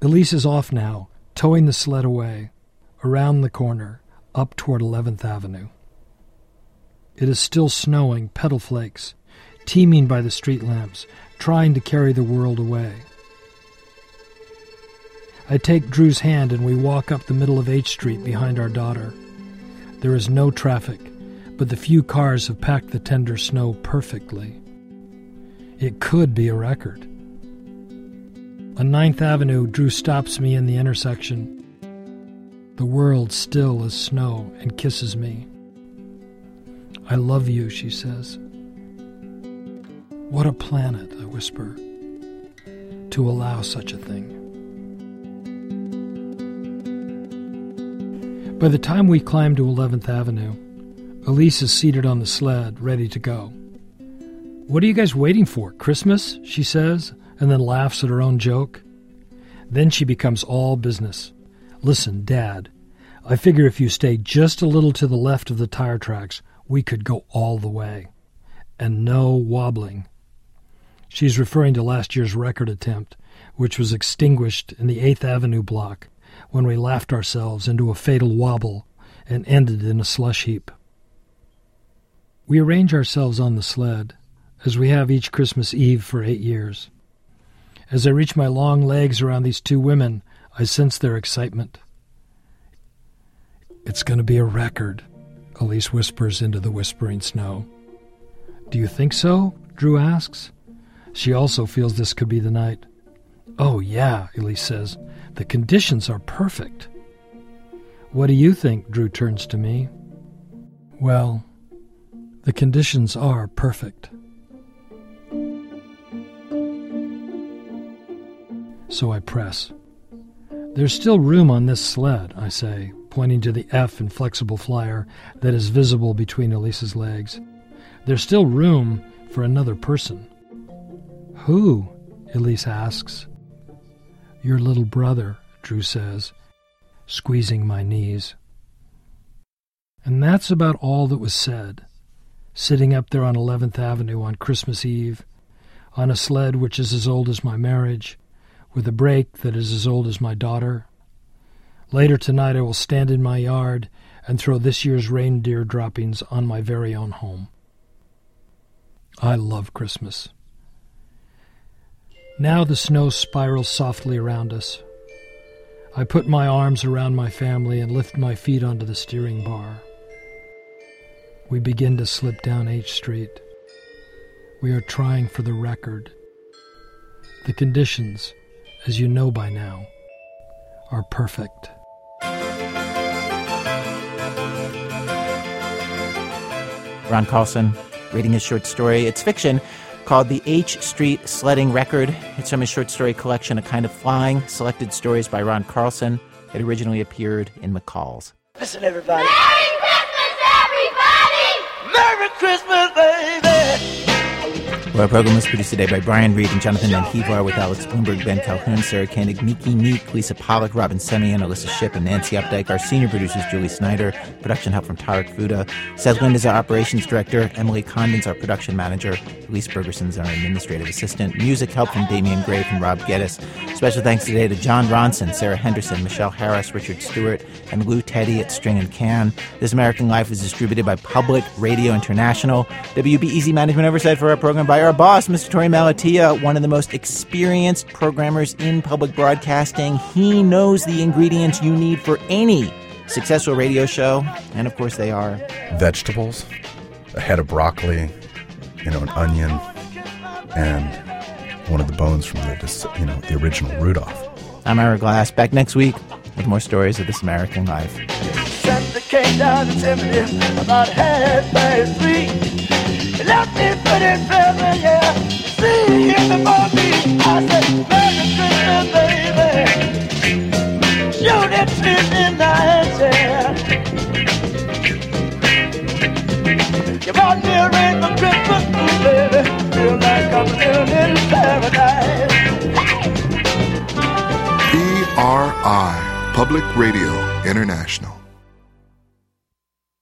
Elise is off now, towing the sled away, around the corner, up toward 11th Avenue. It is still snowing, petal flakes, teeming by the street lamps, trying to carry the world away. I take Drew's hand and we walk up the middle of H Street behind our daughter. There is no traffic, but the few cars have packed the tender snow perfectly. It could be a record. On Ninth Avenue, Drew stops me in the intersection. The world still as snow and kisses me. I love you, she says. What a planet, I whisper, to allow such a thing. By the time we climb to 11th Avenue, Elise is seated on the sled, ready to go. What are you guys waiting for? Christmas? she says, and then laughs at her own joke. Then she becomes all business. Listen, Dad, I figure if you stay just a little to the left of the tire tracks, we could go all the way. And no wobbling. She's referring to last year's record attempt, which was extinguished in the 8th Avenue block when we laughed ourselves into a fatal wobble and ended in a slush heap. We arrange ourselves on the sled, as we have each Christmas Eve for eight years. As I reach my long legs around these two women, I sense their excitement. It's going to be a record, Elise whispers into the whispering snow. Do you think so? Drew asks. She also feels this could be the night. Oh, yeah, Elise says. The conditions are perfect. What do you think? Drew turns to me. Well, the conditions are perfect. So I press. There's still room on this sled, I say, pointing to the F in flexible flyer that is visible between Elise's legs. There's still room for another person. Who? Elise asks. Your little brother, Drew says, squeezing my knees. And that's about all that was said. Sitting up there on 11th Avenue on Christmas Eve, on a sled which is as old as my marriage, with a brake that is as old as my daughter. Later tonight, I will stand in my yard and throw this year's reindeer droppings on my very own home. I love Christmas. Now the snow spirals softly around us. I put my arms around my family and lift my feet onto the steering bar. We begin to slip down H Street. We are trying for the record. The conditions, as you know by now, are perfect. Ron Carlson reading his short story. It's fiction called The H Street Sledding Record. It's from his short story collection, A Kind of Flying, selected stories by Ron Carlson. It originally appeared in McCall's. Listen, everybody. Merry Christmas, everybody! Merry Christmas, baby! Our program was produced today by Brian Reed and Jonathan Van with Alex Blumberg, Ben Calhoun, Sarah Koenig, Miki Meek, Lisa Pollak, Robyn Semien, Alissa Shipp, and Nancy Updike. Our senior producers, Julie Snyder. Production help from Tarek Fouda. Seth Lind is our operations director. Emily Condon's our production manager. Elise Bergerson's our administrative assistant. Music help from Damian Gray and Rob Geddes. Special thanks today to Jon Ronson, Sarah Henderson, Michelle Harris, Richard Stewart, and Lou Teddy at String and Can. This American Life is distributed by Public Radio International. WBEZ management oversight for our program by our boss, Mr. Torey Malatia, one of the most experienced programmers in public broadcasting. He knows the ingredients you need for any successful radio show, and of course, they are vegetables, a head of broccoli, you know, an onion, and one of the bones from the you know the original Rudolph. I'm Ira Glass. Back next week with more stories of this American life. Me yeah. See before me. I said, Merry Christmas, baby. Yeah. You me Christmas. Feel like I'm living in paradise. Public Radio International.